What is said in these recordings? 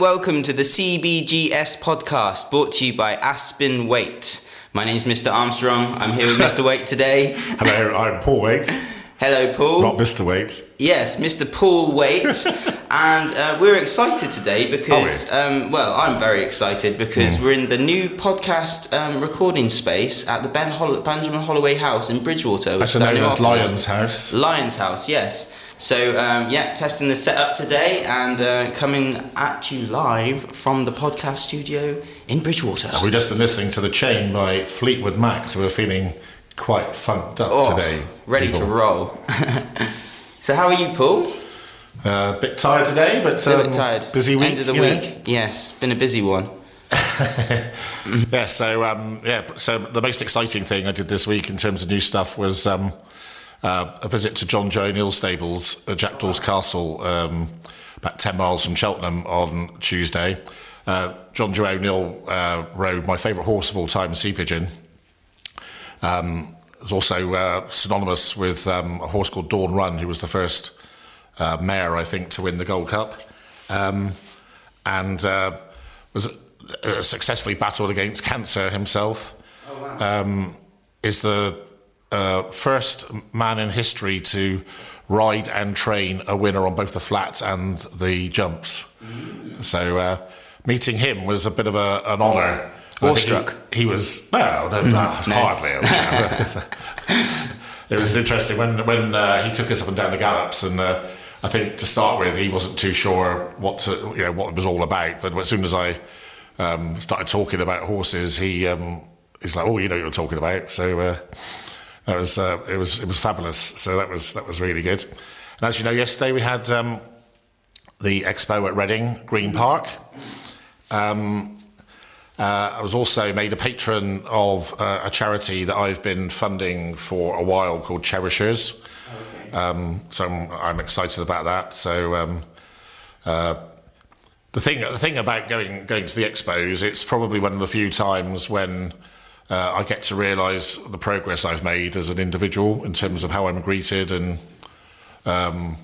And welcome to the CBGS podcast brought to you by Aspen Waite. My name's Mr. Armstrong. I'm here with Mr. Waite today. Hello, I'm Paul Waite, Hello, Paul. not Mr. Waite. Yes, Mr. Paul Waite. and uh, we're excited today because, um, well, I'm very excited because Hmm. we're in the new podcast um, recording space at the ben Hol- Benjamin Holloway House in Bridgwater. is known as. Lion's House. Lion's House, yes. So, um, yeah, testing the setup today and uh, coming at you live from the podcast studio in Bridgwater. We've just been listening to The Chain by Fleetwood Mac, so we're feeling quite funked up Oh, today. ready people. to roll. so, how are you, Paul? Uh, a bit tired today, but A um, bit tired. Busy week. End of the you know. week. Yes, been a busy one. Yeah, so um, yeah, so the most exciting thing I did this week in terms of new stuff was um, uh, a visit to Jonjo O'Neill stables at Jackdaw's Castle, um, about ten miles from Cheltenham on Tuesday. Uh, Jonjo O'Neill uh, rode my favourite horse of all time, Sea Pigeon. Um, it was also uh, synonymous with um, a horse called Dawn Run, who was the first uh, mare, I think, to win the Gold Cup, um, and uh, was uh, successfully battled against cancer himself. Um, is the uh, first man in history to ride and train a winner on both the flats and the jumps. So uh, meeting him was a bit of a, an honour. Awestruck. He, he was no, no, no, hardly. it was interesting when when uh, he took us up and down the gallops, and uh, I think to start with he wasn't too sure what to, you know what it was all about. But as soon as I um, started talking about horses, he um, he's like, "Oh, you know what you're talking about." So that was uh, it was it was fabulous. So that was that was really good. And as you know, yesterday we had um, the expo at Reading Green Park. Um, uh, I was also made a patron of uh, a charity that I've been funding for a while called Cherishers. Um, so I'm, I'm excited about that. So um, uh, the thing the thing about going going to the expos, it's probably one of the few times when uh, I get to realise the progress I've made as an individual in terms of how I'm greeted and. Um,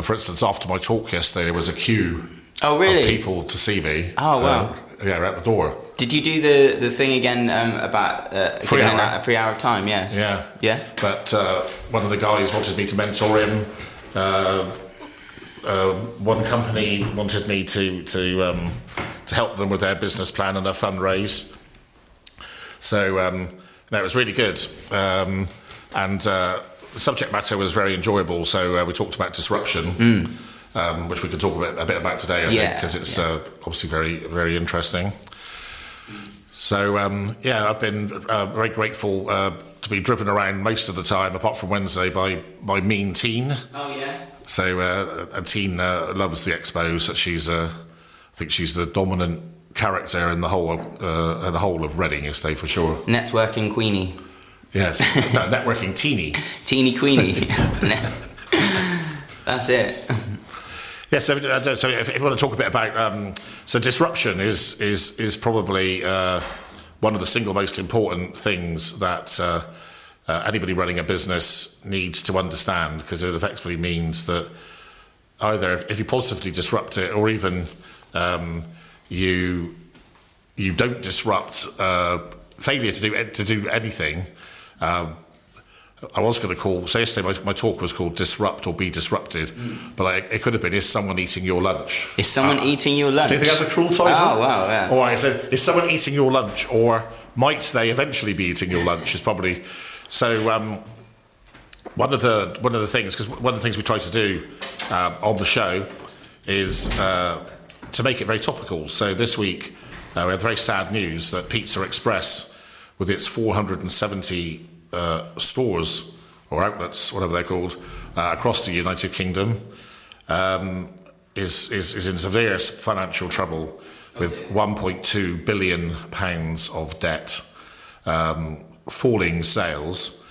for instance, after my talk yesterday, there was a queue Oh, of people to see me. Oh, wow. Uh, yeah, at the door. Did you do the, the thing again um, about uh, Free giving an hour. a free hour of time? Yes. Yeah. Yeah. But uh, one of the guys wanted me to mentor him. Uh, uh, one company wanted me to to um, to help them with their business plan and their fundraise. So um, no, it was really good, um, and uh, the subject matter was very enjoyable. So uh, we talked about disruption, um, which we could talk a bit, a bit about today, I think, because it's uh, obviously very very interesting. So um, yeah, I've been uh, very grateful uh, to be driven around most of the time, apart from Wednesday, by by Mean Teen. Oh yeah. So uh, and Teen uh, loves the expos. So she's uh, I think she's the dominant character in the whole uh, in the whole of Reading yesterday for sure. Networking Queenie. Yes, no, networking teeny. Teeny Queenie. That's it. Yeah, so, uh, so if, if you want to talk a bit about um, so disruption is is is probably uh, one of the single most important things that uh, uh, anybody running a business needs to understand because it effectively means that either if, if you positively disrupt it or even um, you you don't disrupt uh, failure to do to do anything. Um, I was going to call. So yesterday, my, my talk was called "Disrupt or Be Disrupted," but I, it could have been "Is someone eating your lunch?" Is someone eating your lunch? Do you think that's a cruel title? Oh wow, yeah. Or I said, "Is someone eating your lunch?" Or might they eventually be eating your lunch? Is probably so. Um, one of the one of the things because one of the things we try to do uh, on the show is uh, to make it very topical. So this week uh, we had very sad news that Pizza Express, with its 470 uh, stores or outlets, whatever they're called, uh, across the United Kingdom, um, is, is is in severe financial trouble with 1.2 billion pounds of debt, um, falling sales.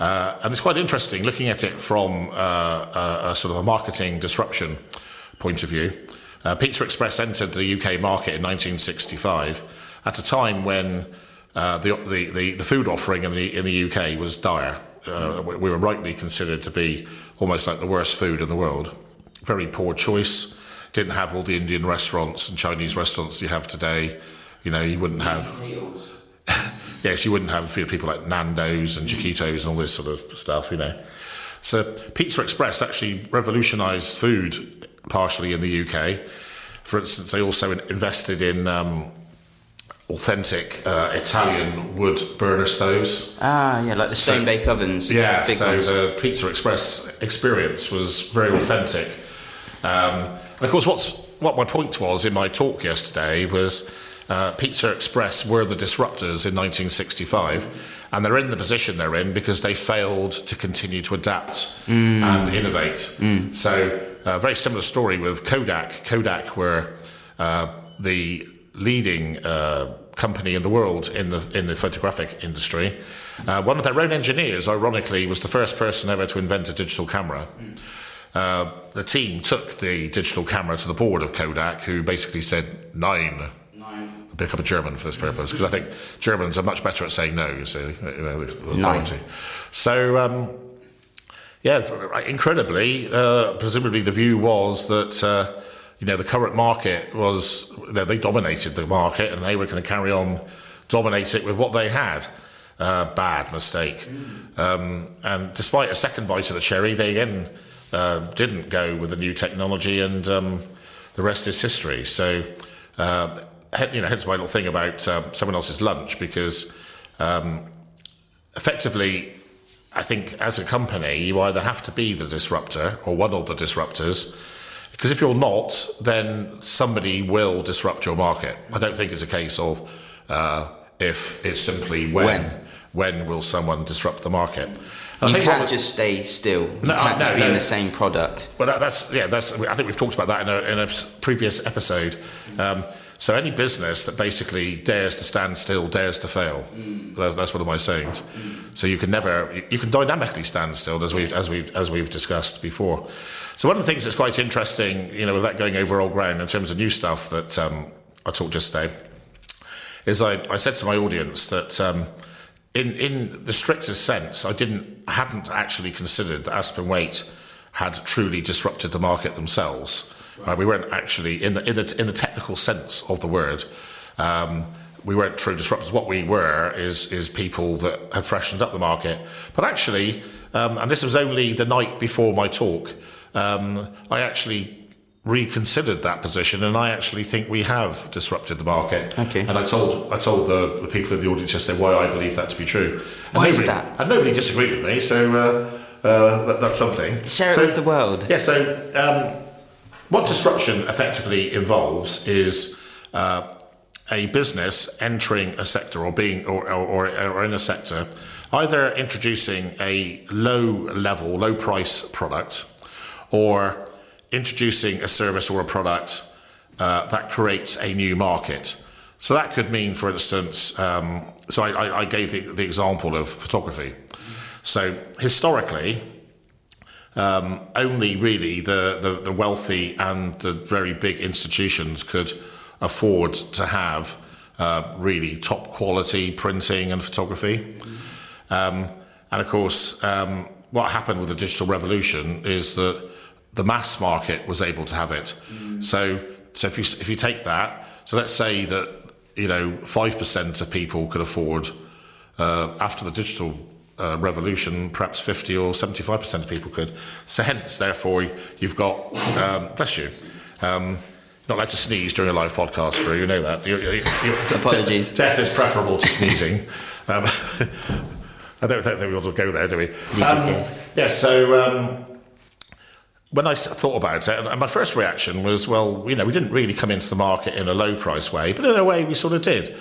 Uh, and it's quite interesting looking at it from uh, a, a sort of a marketing disruption point of view. Uh, Pizza Express entered the UK market in 1965 at a time when uh, the, the, the, food offering in the, in the UK was dire. Uh, we we were rightly considered to be almost like the worst food in the world. Very poor choice. didn't have all the Indian restaurants and Chinese restaurants you have today. You know, you wouldn't have. yes, you wouldn't have you know, people like Nando's and Chiquitos and all this sort of stuff. You know, so Pizza Express actually revolutionised food partially in the UK. For instance, they also invested in um, authentic uh, Italian wood burner stoves. Ah, yeah, like the stone bake ovens. Yeah, so ones. the Pizza Express experience was very authentic. Um, and of course, what's what my point was in my talk yesterday was uh, Pizza Express were the disruptors in 1965, and they're in the position they're in because they failed to continue to adapt and innovate. So, a very similar story with Kodak. Kodak were uh, the leading uh, company in the world in the in the photographic industry. Uh, one of their own engineers, ironically, was the first person ever to invent a digital camera. Uh, the team took the digital camera to the board of Kodak, who basically said nine. Nine. I pick up a German for this purpose because I think Germans are much better at saying no. So you know, authority. So um, yeah, incredibly, uh, presumably the view was that uh, you know the current market was you know, they dominated the market and they were going to carry on dominate it with what they had. Uh, bad mistake. Um, and despite a second bite of the cherry, they again uh, didn't go with the new technology, and um, the rest is history. So, uh, you know, hence my little thing about uh, someone else's lunch because um, effectively, I think as a company, you either have to be the disruptor or one of the disruptors. Because if you're not, then somebody will disrupt your market. I don't think it's a case of uh, if, it's simply when. When. When will someone disrupt the market? I You can't just stay still. You No, can't just no, be in the same product. well, that, that's yeah. That's I think we've talked about that in a, in a previous episode. Um, so any business that basically dares to stand still dares to fail. That's, that's one of my sayings. So you can never you, can dynamically stand still as we've as we as we've discussed before. So one of the things that's quite interesting, you know, with that going over old ground in terms of new stuff that um, I talked just today, is I, I said to my audience that um, in in the strictest sense, I didn't hadn't actually considered that Aspen Waite had truly disrupted the market themselves. Uh, we weren't actually in the in the in the technical sense of the word. Um, we weren't true disruptors. What we were is is people that had freshened up the market. But actually, um, and this was only the night before my talk, um, I actually reconsidered that position, and I actually think we have disrupted the market. Okay. And I told I told the, the people in the audience yesterday why I believe that to be true. And Why is nobody- that? And nobody disagreed with me, so uh, uh, that, that's something. Share it So- with the world. yeah, so um, what disruption effectively involves is uh, a business entering a sector or being or, or, or in a sector, either introducing a low level, low price product, or introducing a service or a product uh, that creates a new market. So that could mean, for instance, um, so I, I, gave the, the example of photography. So historically, um, only really the, the, the wealthy and the very big institutions could afford to have uh, really top quality printing and photography. Um, and of course, um, what happened with the digital revolution is that the mass market was able to have it. So, so if you if you take that, so let's say that you know five percent of people could afford uh, after the digital uh, revolution, perhaps 50 or 75% of people could. So, hence, therefore, you've got, um, bless you, um, not allowed to sneeze during a live podcast, Drew, you know that. You, you, you, Apologies. Death is preferable to sneezing. um, I don't think we ought to go there, do we? Um, death. yeah, so um, I thought about it, and my first reaction was, well, you know, we didn't really come into the market in a low price way, but in a way we sort of did.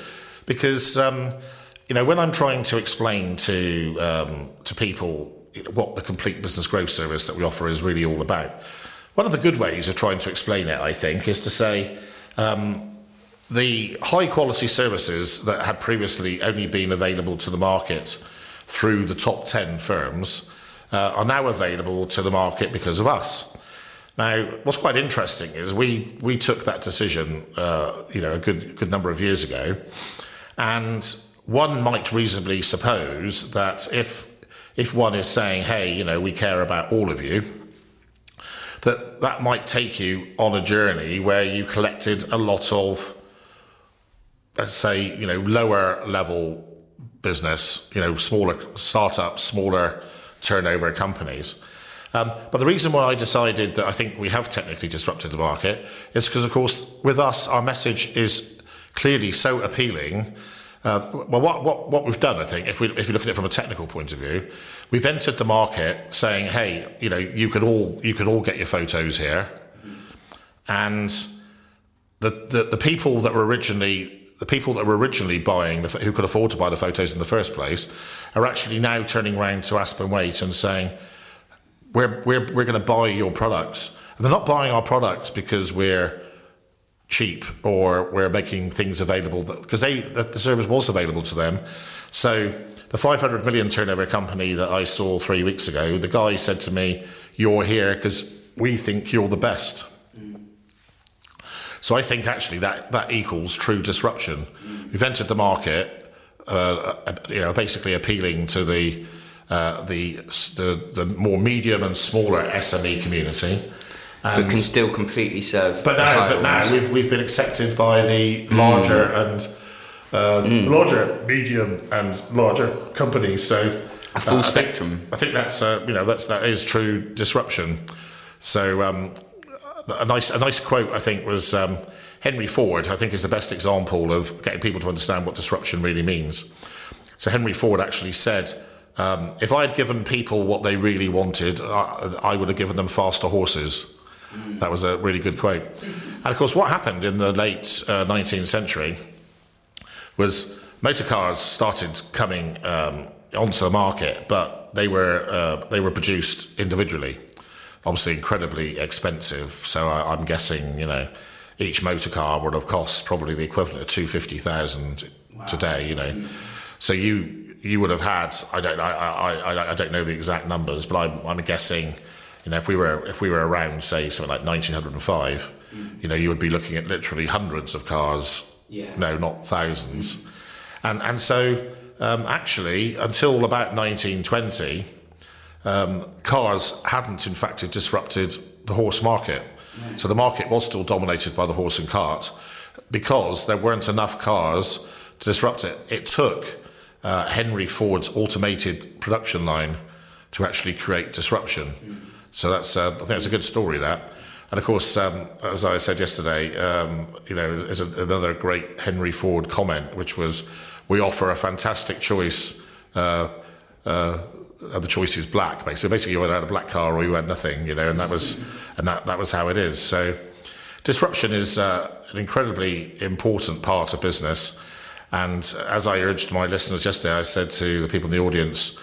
Because, um, you know, when I'm trying to explain to, um, to people what the complete business growth service that we offer is really all about, one of the good ways of trying to explain it, I think, is to say, um, the high quality services that had previously only been available to the market through the top 10 firms uh, are now available to the market because of us. Now, what's quite interesting is we, we took that decision, uh, you know, a good, good number of years ago, and one might reasonably suppose that if, if one is saying, hey, you know, we care about all of you, that that might take you on a journey where you collected a lot of, let's say, you know, lower level business, you know, smaller startups, smaller turnover companies. Um, but the reason why I decided that I think we have technically disrupted the market is because, of course, with us, our message is clearly so appealing. Uh, well, what, what, what we've done, I think, if, we, if you look at it from a technical point of view, we've entered the market saying, hey, you know, you could all, you could all get your photos here. And the, the, the people that were originally the people that were originally buying, who could afford to buy the photos in the first place, are actually now turning around to Aspen Waite and saying, we're, we're, we're going to buy your products. And they're not buying our products because we're cheap or we're making things available because they the, service was available to them. So the 500 million turnover company that I saw three weeks ago, the guy said to me, "You're here because we think you're the best." So I think actually that that equals true disruption. We've entered the market, uh, you know, basically appealing to the, uh, the the the more medium and smaller SME community. And but can still completely serve. But now, but now we've, we've been accepted by the larger mm. and uh, mm. larger, medium, and larger companies. So a full uh, spectrum. I think, I think that's uh, you know that's that is true disruption. So um, a nice a nice quote I think was um, Henry Ford. I think is the best example of getting people to understand what disruption really means. So Henry Ford actually said. Um, if I had given people what they really wanted, I, I would have given them faster horses. Mm. That was a really good quote. And of course, what happened in the late uh, 19th century was motor cars started coming um, onto the market, but they were uh, they were produced individually obviously incredibly expensive. So I, am guessing, you know, each motor car would have cost probably the equivalent of two fifty thousand wow. today. You know, so you you would have had I don't I, I, I don't know the exact numbers, but I'm, I'm guessing. You know, if we were if we were around, say something like 1905, mm. you know, you would be looking at literally hundreds of cars. Yeah. No, not thousands. Mm. And and so um, actually, until about 1920 um, cars hadn't, in fact, disrupted the horse market. Right. So the market was still dominated by the horse and cart because there weren't enough cars to disrupt it. It took uh, Henry Ford's automated production line to actually create disruption. Mm. So that's, uh, I think that's a good story. That, and of course, um, as I said yesterday, um, you know, is another great Henry Ford comment, which was, "We offer a fantastic choice." Uh, uh the choice is black. Basically, basically you either had a black car or you had nothing, you know, and that was and that that was how it is. So, disruption is uh, an incredibly important part of business. And as I urged my listeners yesterday, I said to the people in the audience,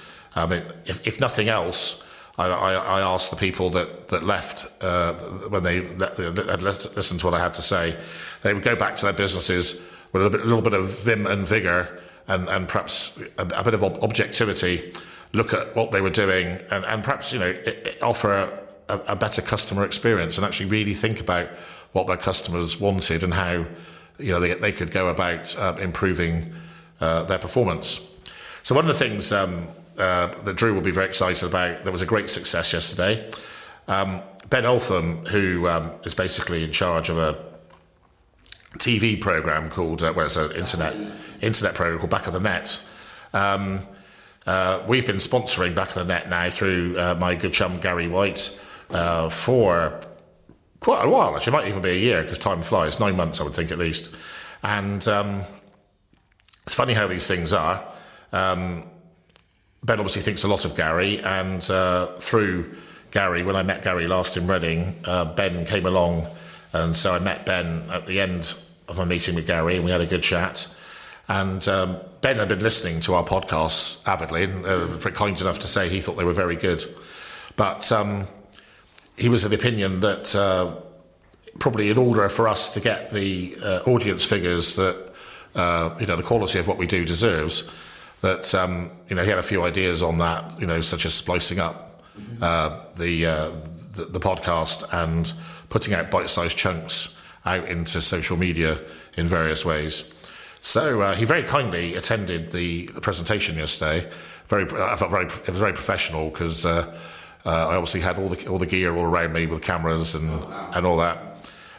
mean, if, if nothing else, I, I, I, asked the people that, that left uh, when they had listened to what I had to say, they would go back to their businesses with a, bit, a little bit of vim and vigour and, and perhaps a, a bit of objectivity look at what they were doing and, and perhaps you know it, it offer a, a, better customer experience and actually really think about what their customers wanted and how you know they, they could go about uh, improving uh, their performance. So one of the things um, uh, that Drew will be very excited about, there was a great success yesterday. Um, ben Eltham, who um, is basically in charge of a TV program called, uh, well, it's an internet internet program called Back of the Net. Um, uh, we've been sponsoring Back of the Net now through uh, my good chum Gary White uh, for quite a while. Actually, it might even be a year because time flies. Nine months, I would think, at least. And um, it's funny how these things are. Um, ben obviously thinks a lot of Gary, and uh, through Gary, when I met Gary last in Reading, uh, Ben came along, and so I met Ben at the end of my meeting with Gary, and we had a good chat. And um, Ben had been listening to our podcasts avidly, and uh, kind enough to say he thought they were very good. But um, he was of the opinion that uh, probably in order for us to get the uh, audience figures that uh, you know the quality of what we do deserves, that um, you know he had a few ideas on that, you know, such as splicing up uh, the, uh, the the podcast and putting out bite-sized chunks out into social media in various ways. So uh, he very kindly attended the, the presentation yesterday. Very, I felt very, it was very professional because uh, Uh, I obviously had all the all the gear all around me with cameras and and all that.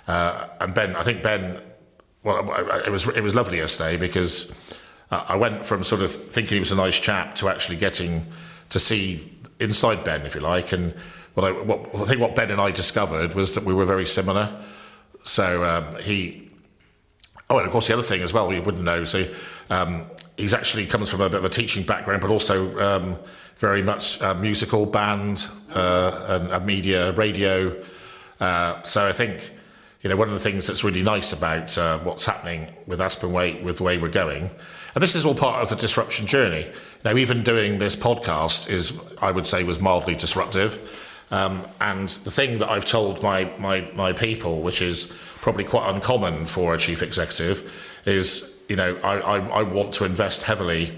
Uh, and Ben, I think Ben, well, it was it was lovely yesterday because uh, I went from sort of thinking he was a nice chap to actually getting to see inside Ben, if you like. And what I, what, I think what Ben and I discovered was that we were very similar. So um, he, oh, and of course the other thing as well, we wouldn't know. So um, he's actually comes from a bit of a teaching background, but also um, very much uh, musical, band, uh, and, media, radio. Uh, so I think you know one of the things that's really nice about uh, what's happening with Aspen Waite, with the way we're going, and this is all part of the disruption journey. Now, even doing this podcast is, I would say, was mildly disruptive. Um, and the thing that I've told my, my, my people, which is probably quite uncommon for a chief executive, is you know I, I, I want to invest heavily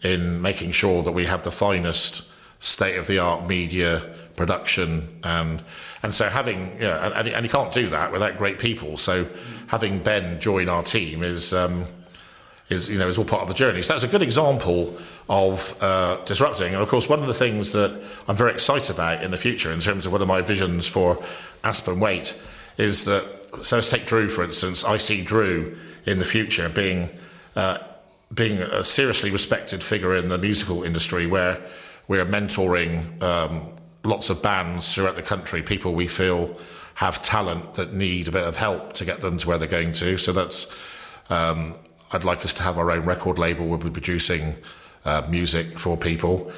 in making sure that we have the finest state of the art media production and and so having yeah and, and you can't do that without great people. So having Ben join our team is. Um, is you know is all part of the journey. So that's a good example of uh, disrupting. And of course, one of the things that I'm very excited about in the future, in terms of one of my visions for Aspen Waite, is that. So let's take Drew for instance. I see Drew in the future being uh, being a seriously respected figure in the musical industry, where we're mentoring um, lots of bands throughout the country, people we feel have talent that need a bit of help to get them to where they're going to. So that's um, I'd like us to have our own record label. We'll be producing uh, music for people.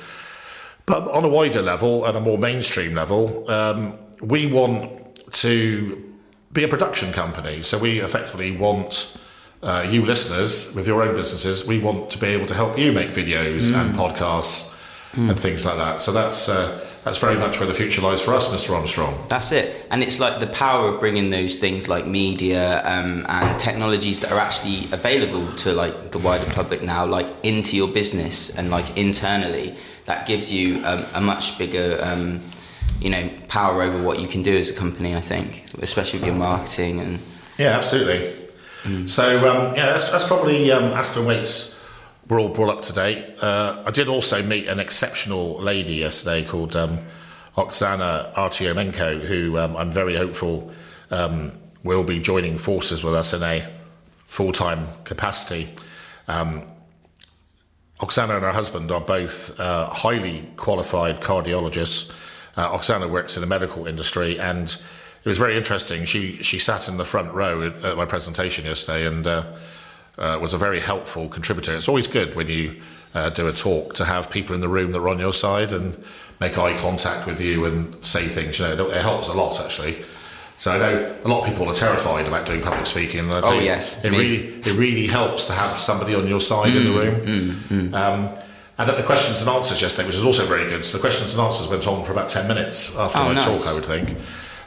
But on a wider level and a more mainstream level, um, we want to be a production company. So we effectively want uh, you listeners with your own businesses, we want to be able to help you make videos mm. and podcasts mm. and things like that. So that's. Uh, that's very much where the future lies for us, Mr. Armstrong. That's it. And it's like the power of bringing those things like media um, and technologies that are actually available to like the wider public now, like into your business and like internally. That gives you um, a much bigger, um, you know, power over what you can do as a company. I think, especially with your marketing and. Yeah, absolutely. Mm. So um, yeah, that's, that's probably um, Aspen Waite's we're all brought up to date. Uh, I did also meet an exceptional lady yesterday called um, Oksana Artyomenko, who um, I'm very hopeful um, will be joining forces with us in a full time capacity. Um, Oksana and her husband are both uh, highly qualified cardiologists. Uh, Oksana works in the medical industry, and it was very interesting. She she sat in the front row at my presentation yesterday, and uh, was a very helpful contributor. It's always good when you uh, do a talk to have people in the room that are on your side and make eye contact with you and say things. You know, it helps a lot actually. So I know a lot of people are terrified about doing public speaking. Oh yes, it Me. really it really helps to have somebody on your side mm, in the mm, room. Mm, mm. Um, and at the questions and answers yesterday, which is also very good. So the questions and answers went on for about ten minutes after oh, my nice. talk, I would think.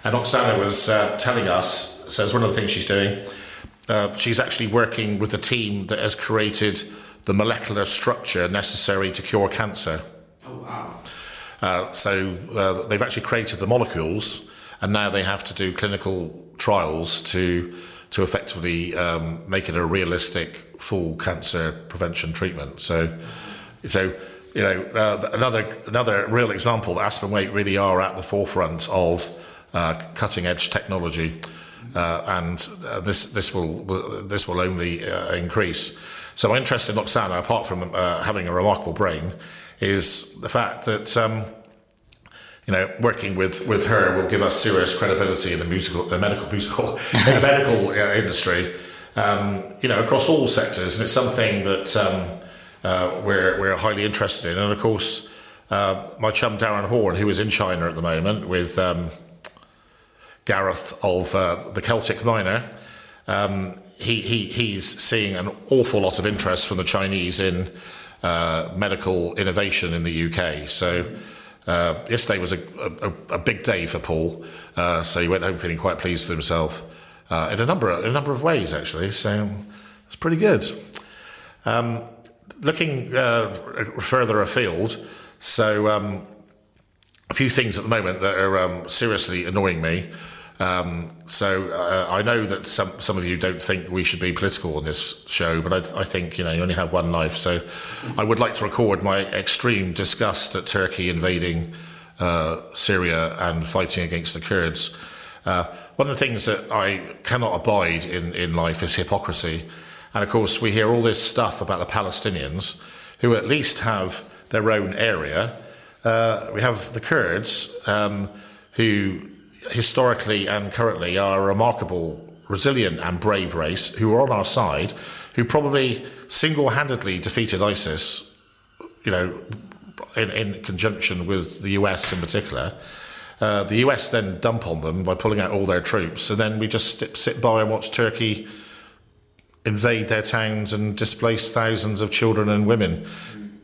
And Oksana was uh, telling us, says one of the things she's doing uh, she's actually working with a team that has created the molecular structure necessary to cure cancer. Oh, wow. Uh, so uh, they've actually created the molecules, and now they have to do clinical trials to to effectively um, make it a realistic full cancer prevention treatment. So, so you know, uh, another another real example that Aspen Waite really are at the forefront of uh, cutting edge technology uh, and uh, this this will this will only uh, increase. So my interest in Oksana, apart from uh, having a remarkable brain, is the fact that. Um, you know, working with, with her will give us serious credibility in the musical, the medical musical, in the medical uh, industry. Um, you know, across all sectors, and it's something that um, uh, we're we're highly interested in. And of course, my chum Darren Horn, who is in China at the moment with um, Gareth of uh, the Celtic Miner, um, he, he, he's seeing an awful lot of interest from the Chinese in uh, medical innovation in the UK. So uh, yesterday was a, a, a, big day for Paul. Uh, so he went home feeling quite pleased with himself uh, in a number of, in a number of ways actually. So it's pretty good. Um, looking uh, further afield, so um, a few things at the moment that are um, seriously annoying me. Um, so uh, I know that some some of you don't think we should be political on this show, but I, I, think you know you only have one life. So I would like to record my extreme disgust at Turkey invading uh, Syria and fighting against the Kurds. Uh, one of the things that I cannot abide in, in life is hypocrisy. And of course, we hear all this stuff about the Palestinians, who at least have their own area. Uh, we have the Kurds, um, who historically and currently are a remarkable, resilient, and brave race who are on our side, who probably single handedly defeated ISIS, you know, in, in conjunction with the US in particular. Uh, the US then dump on them by pulling out all their troops, and then we just sit, sit by and watch Turkey invade their towns and displace thousands of children and women.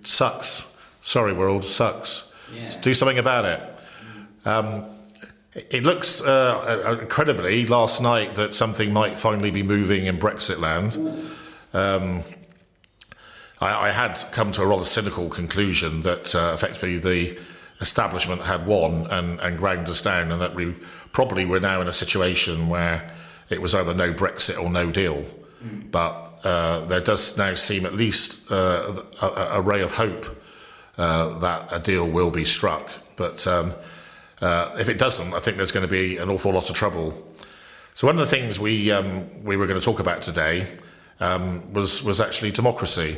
Sucks. Sorry, world, sucks. Yeah. Do something about it. Um, it looks uh, incredibly last night that something might finally be moving in Brexit land. Um, I, I, had come to a rather cynical conclusion that uh, effectively the establishment had won and, and ground us down, and that we probably were now in a situation where it was either no Brexit or no deal. But uh, there does now seem at least uh, a, a, ray of hope uh, that a deal will be struck. But um, uh, if it doesn't, I think there's going to be an awful lot of trouble. So one of the things we um, we were going to talk about today um, was was actually democracy.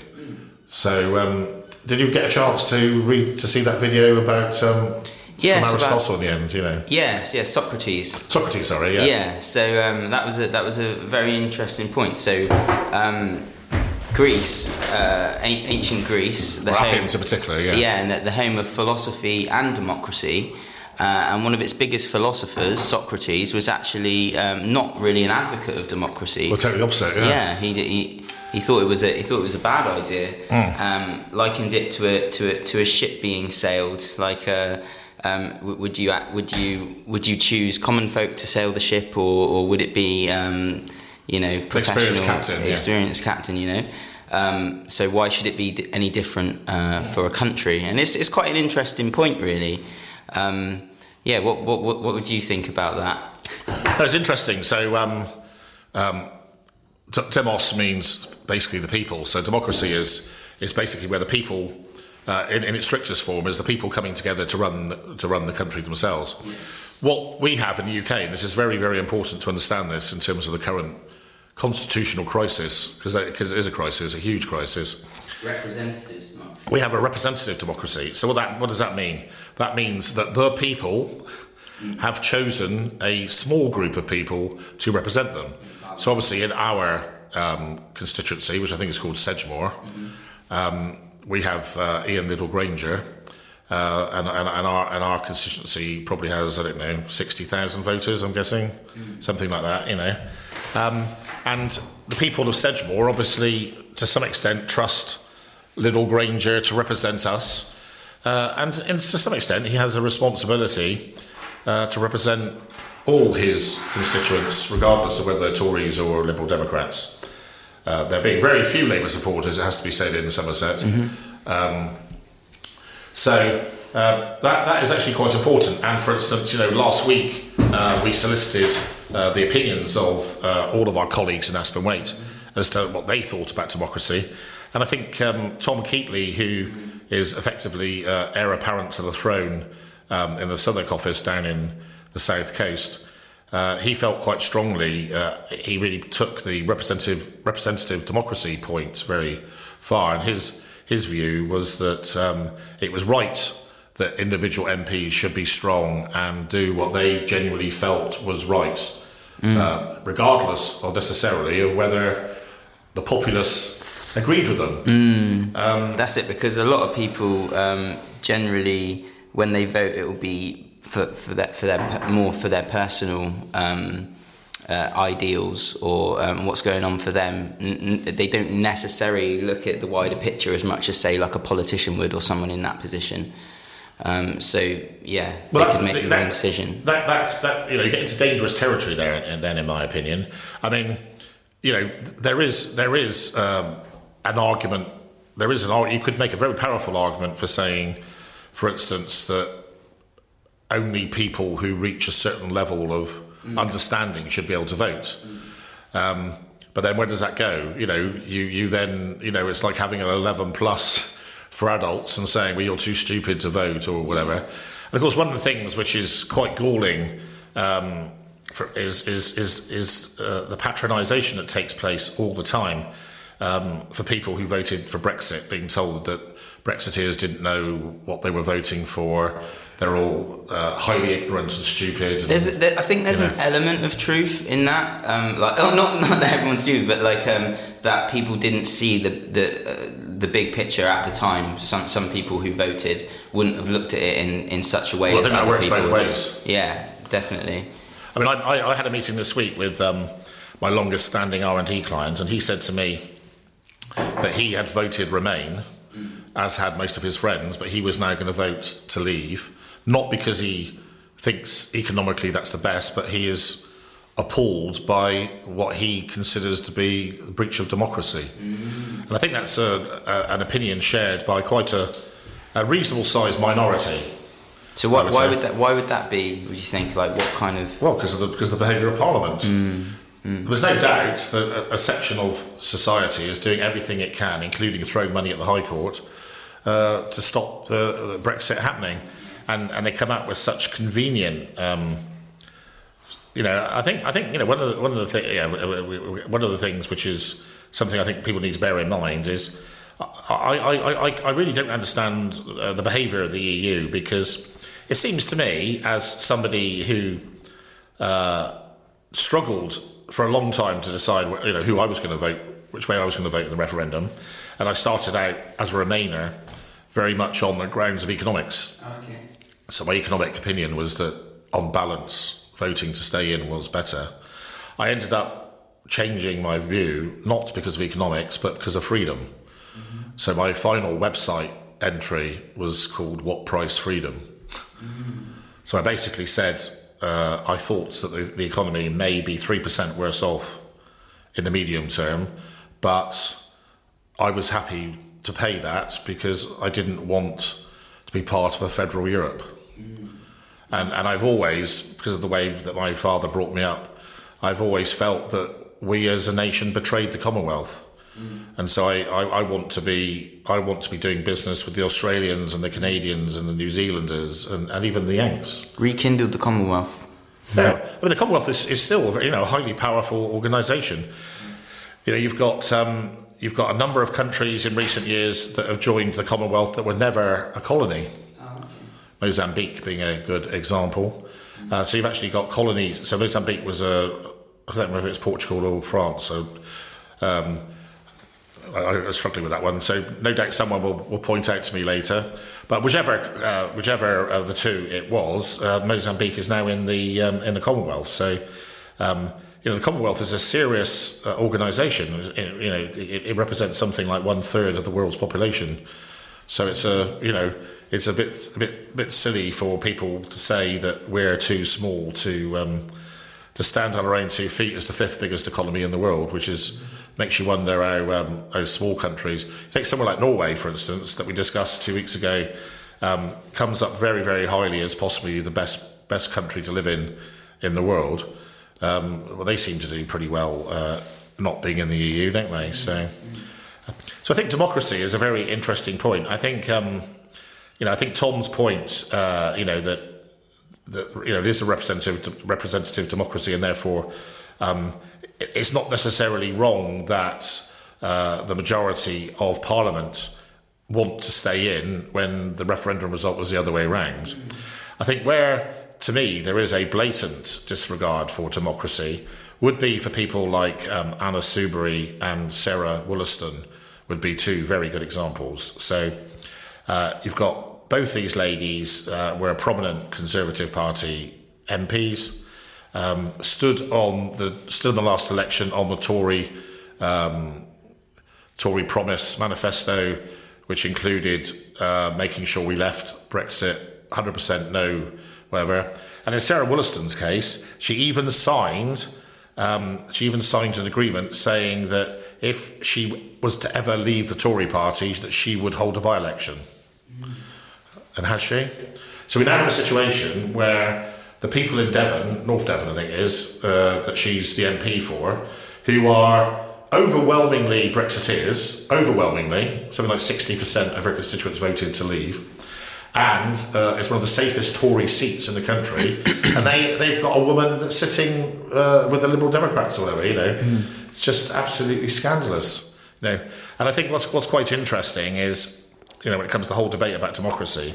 So um, did you get a chance to read to see that video about? Um, yes, from Aristotle about, in the end, you know. Yes, yes, Socrates. Socrates, sorry, yeah. Yeah, so um, that was a that was a very interesting point. So um, Greece, uh, ancient Greece, the Athens home, in particular, yeah. Yeah, and the home of philosophy and democracy. Uh, and one of its biggest philosophers, Socrates, was actually um, not really an advocate of democracy. Well, totally opposite. Yeah, yeah he, he he thought it was a he thought it was a bad idea. Mm. Um, likened it to a to a to a ship being sailed. Like, uh, um, would you would you would you choose common folk to sail the ship, or, or would it be um, you know professional experienced captain? Experienced yeah. captain, you know. Um, so why should it be any different uh, for a country? And it's it's quite an interesting point, really. Um, yeah, what, what, what would you think about that? That's interesting. So, um, um, demos means basically the people. So, democracy is is basically where the people, uh, in, in, its strictest form, is the people coming together to run to run the country themselves. Yes. What we have in the UK, and this is very very important to understand this in terms of the current constitutional crisis, because it is a crisis, a huge crisis. Representative we have a representative democracy. So what that what does that mean? That means that the people have chosen a small group of people to represent them. So obviously, in our um, constituency, which I think is called Sedgemoor, um, we have uh, Ian Liddell-Grainger. Uh, and, and, and, our, and our constituency probably has, I don't know, 60,000 voters, I'm guessing, mm. something like that, you know. Um, and the people of Sedgemoor obviously, to some extent, trust Liddell-Grainger to represent us. Uh, and, and, to some extent, he has a responsibility uh, to represent all his constituents, regardless of whether they're Tories or Liberal Democrats. Uh, there being very few Labour supporters, it has to be said, in Somerset. Mm-hmm. Um, so uh, that, that is actually quite important. And for instance, you know, last week uh, we solicited uh, the opinions of all of our colleagues in Aspen Waite as to what they thought about democracy. And I think um, Tom Keatley, who is effectively uh, heir apparent to the throne um, in the Southwark office down in the south coast, uh, he felt quite strongly. Uh, he really took the representative representative democracy point very far, and his his view was that um, it was right that individual MPs should be strong and do what they genuinely felt was right, mm. uh, regardless or necessarily of whether the populace agreed with them. Mm, um, that's it, because a lot of people um, generally, when they vote, it will be for, for, that, for their more for their personal um, uh, ideals or um, what's going on for them. N- n- they don't necessarily look at the wider picture as much as, say, like a politician would or someone in that position. Um, so yeah, well, they could make the, wrong decision. That, that, that, you know, you get into dangerous territory there. Then, in my opinion, I mean, you know, there is there is um, an argument. There is an argument. you could make a very powerful argument for saying, for instance, that only people who reach a certain level of mm. understanding should be able to vote. Mm. Um, but then where does that go? You know, you you then you know it's like having an eleven plus for adults and saying, well, you're too stupid to vote or whatever. And of course, one of the things which is quite galling um, for, is is is, is uh, the patronisation that takes place all the time um, for people who voted for Brexit, being told that Brexiteers didn't know what they were voting for. They're all uh, highly ignorant and stupid. And, There's, there, I think there's an know. element of truth in that. Um, like, oh, not not that everyone's stupid, but like um, that people didn't see the the uh, the big picture at the time. Some some people who voted wouldn't have looked at it in, in such a way Well, I as think that other works people. both ways. Yeah, definitely. I mean, I, I, I had a meeting this week with um, my longest-standing R and D client, and he said to me that he had voted Remain, as had most of his friends, but he was now going to vote to leave, not because he thinks economically that's the best, but he is appalled by what he considers to be a breach of democracy. Mm. And I think that's a, a, an opinion shared by quite a, a reasonable-sized minority. So would why say. would that why would that be? Would you think like what kind of Well, because of the because of the behaviour of Parliament. Mm. There's no doubt that a, section of society is doing everything it can, including throwing money at the High Court, uh, to stop the, Brexit happening, and and they come out with such convenient. Um, you know, I think I think you know one of the, one of the thi- yeah, one of the things which is something I think people need to bear in mind is I I, I, I- I really don't understand uh, the behaviour of the EU because it seems to me as somebody who uh, struggled for a long time to decide you know who I was going to vote which way I was going to vote in the referendum and I started out as a Remainer very much on the grounds of economics Okay. so my economic opinion was that, on balance, voting to stay in was better. I ended up changing my view not because of economics, but because of freedom. Mm-hmm. So my final website entry was called "What Price Freedom." Mm-hmm. So I basically said uh, I thought that the, the economy may be three percent worse off in the medium term, but I was happy to pay that because I didn't want to be part of a federal Europe. And, and I've always, because of the way that my father brought me up, I've always felt that we as a nation betrayed the Commonwealth. And so I, I, I want to be I want to be doing business with the Australians and the Canadians and the New Zealanders and, and even the Yanks. Rekindled the Commonwealth. Yeah. I mean, the Commonwealth is, is still a you know, a highly powerful organisation. You know, you've got um, you've got a number of countries in recent years that have joined the Commonwealth that were never a colony. Mozambique being a good example. Uh, so you've actually got colonies. So Mozambique was a I don't know if it's Portugal or France. So um, I, was struggling with that one. So no doubt someone will, will point out to me later. But whichever uh, whichever of the two it was, uh, Mozambique is now in the um, in the Commonwealth. So. Um, you know, the Commonwealth is a serious uh, organisation. You know, it, it represents something like one third of the world's population. So it's a you know it's a bit a bit bit silly for people to say that we're too small to um, to stand on our own two feet as the fifth biggest economy in the world, which is makes you wonder how um, how small countries. Take somewhere like Norway, for instance, that we discussed two weeks ago, um, comes up very very highly as possibly the best best country to live in in the world. Um, well, they seem to do pretty well uh, not being in the EU, don't they? So. So I think democracy is a very interesting point. I think, um, you know, I think Tom's point, uh, you know, that that you know it is a representative representative democracy, and therefore um, it's not necessarily wrong that uh, the majority of Parliament want to stay in when the referendum result was the other way around. I think where, to me, there is a blatant disregard for democracy would be for people like um, Anna Soubry and Sarah Wollaston would be two very good examples. So uh, you've got both these ladies uh, were prominent Conservative Party MPs, um, stood on the stood in the last election on the Tory um, Tory Promise manifesto, which included uh, making sure we left Brexit 100% no, whatever. And in Sarah Wollaston's case, she even signed um, she even signed an agreement saying that if she was to ever leave the Tory party, that she would hold a by-election. And has she? So we now have a situation where the people in Devon, North Devon, I think it is, uh, that she's the MP for, who are overwhelmingly Brexiteers, overwhelmingly, something like 60% of her constituents voted to leave. and uh, it's one of the safest Tory seats in the country, and they they've got a woman that's sitting uh, with the Liberal Democrats or whatever. You know, it's just absolutely scandalous. You know, and I think what's what's quite interesting is, you know, when it comes to the whole debate about democracy,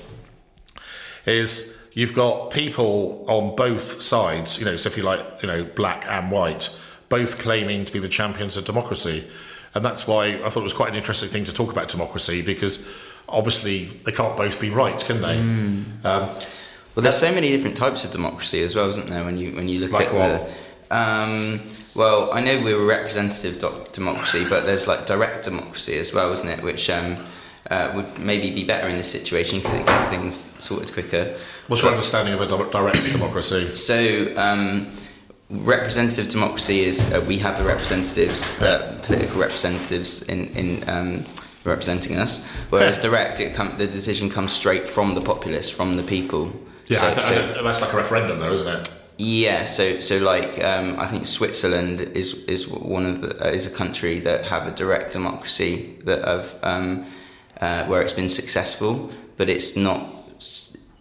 is you've got people on both sides. You know, so if you like, you know, black and white, both claiming to be the champions of democracy, and that's why I thought it was quite an interesting thing to talk about democracy because obviously they can't both be right, can they? Mm. Um, well, there's so many different types of democracy as well, isn't there? When you when you look like at what? the um, well, I know we're a representative doc- democracy, but there's like direct democracy as well, isn't it? Which um, uh, would maybe be better in this situation because it gets things sorted quicker. What's your understanding of a direct democracy? So, um, representative democracy is uh, we have the representatives, uh, political representatives in in um, representing us. Whereas Yeah. direct, it com- the decision comes straight from the populace, from the people. Yeah, So- th- so- that's like a referendum, though, isn't it? yeah, so so like um, I think Switzerland is is one of the, uh, is a country that have a direct democracy that have um, uh, where it's been successful, but it's not.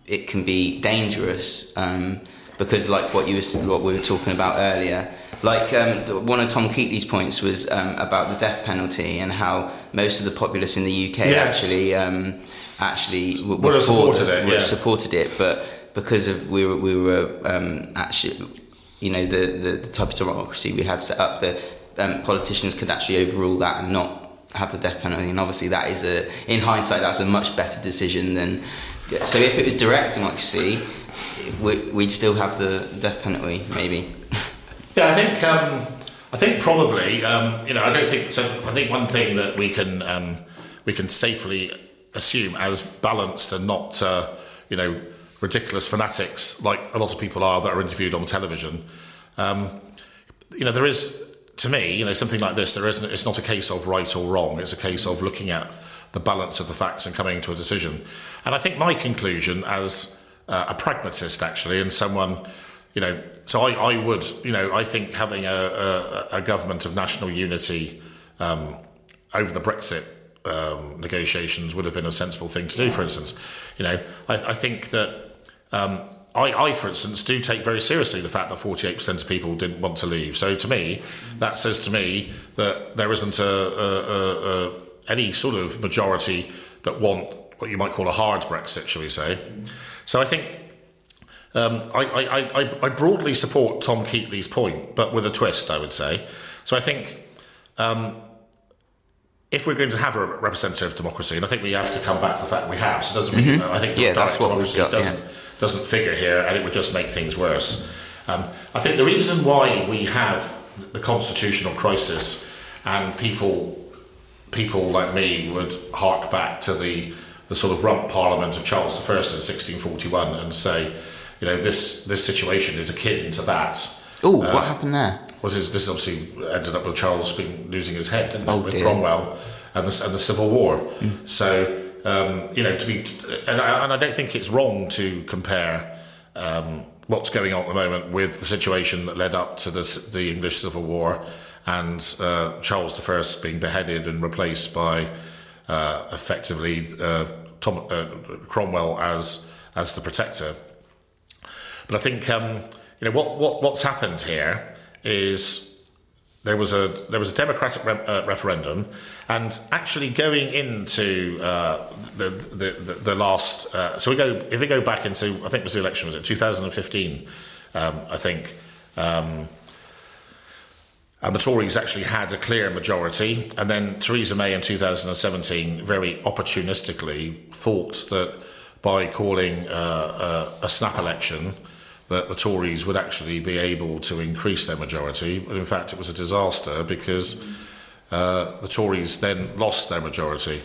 It can be dangerous um, because, like what you what we were talking about earlier, like um, one of Tom Keatley's points was um, about the death penalty and how most of the populace in the UK Yes. actually um, actually w- Would were have supported it, yeah. supported it, but because of we were we were um, actually you know the, the the type of democracy we had set up, the um, politicians could actually overrule that and not have the death penalty. And obviously, that is a in hindsight that's a much better decision than. So if it was direct democracy, we, we'd still have the death penalty, maybe. Yeah, I think um, I think probably um, you know I don't think so. I think one thing that we can um, we can safely assume as balanced and not uh, you know ridiculous fanatics like a lot of people are that are interviewed on television. Um, you know there is to me you know something like this there isn't it's not a case of right or wrong it's a case of looking at the balance of the facts and coming to a decision. And i think my conclusion as uh, a pragmatist actually and someone you know so i, I would you know i think having a, a, a government of national unity um, over the brexit um, negotiations would have been a sensible thing to do for instance. You know i, I think that um, I, I, for instance, do take very seriously the fact that 48% of people didn't want to leave. So to me, that says to me that there isn't a, a, a, any sort of majority that want what you might call a hard Brexit, shall we say. So I think um, I, I, I, I broadly support Tom Keatley's point, but with a twist, I would say. So I think um, if we're going to have a representative democracy, and I think we have to come back to the fact we have, so it doesn't mean, I think Mm-hmm. Yeah, that's direct what we've got, doesn't, yeah. Doesn't figure here, and it would just make things worse. Um, I think the reason why we have the constitutional crisis and people people like me would hark back to the the sort of rump parliament of Charles I in 1641 and say, you know, this this situation is akin to that. Oh, what happened there? Was this, this obviously ended up with Charles being, losing his head, didn't it, Oh, with dear. Cromwell and the, and the Civil War. So, um, you know, to be, and I, and I don't think it's wrong to compare um, what's going on at the moment with the situation that led up to this, the English Civil War and uh, Charles I being beheaded and replaced by uh, effectively uh, Tom, uh, Cromwell as as the protector. But I think um, you know what, what what's happened here is there was a there was a democratic re- uh, referendum, and actually going into uh, the, the the the last. Uh, so we go if we go back into I think it was the election was it 2015, um, I think. Um, and the Tories actually had a clear majority, and then Theresa May in 2017 very opportunistically thought that by calling uh, a, a snap election, that the Tories would actually be able to increase their majority. But in fact, it was a disaster because uh, the Tories then lost their majority.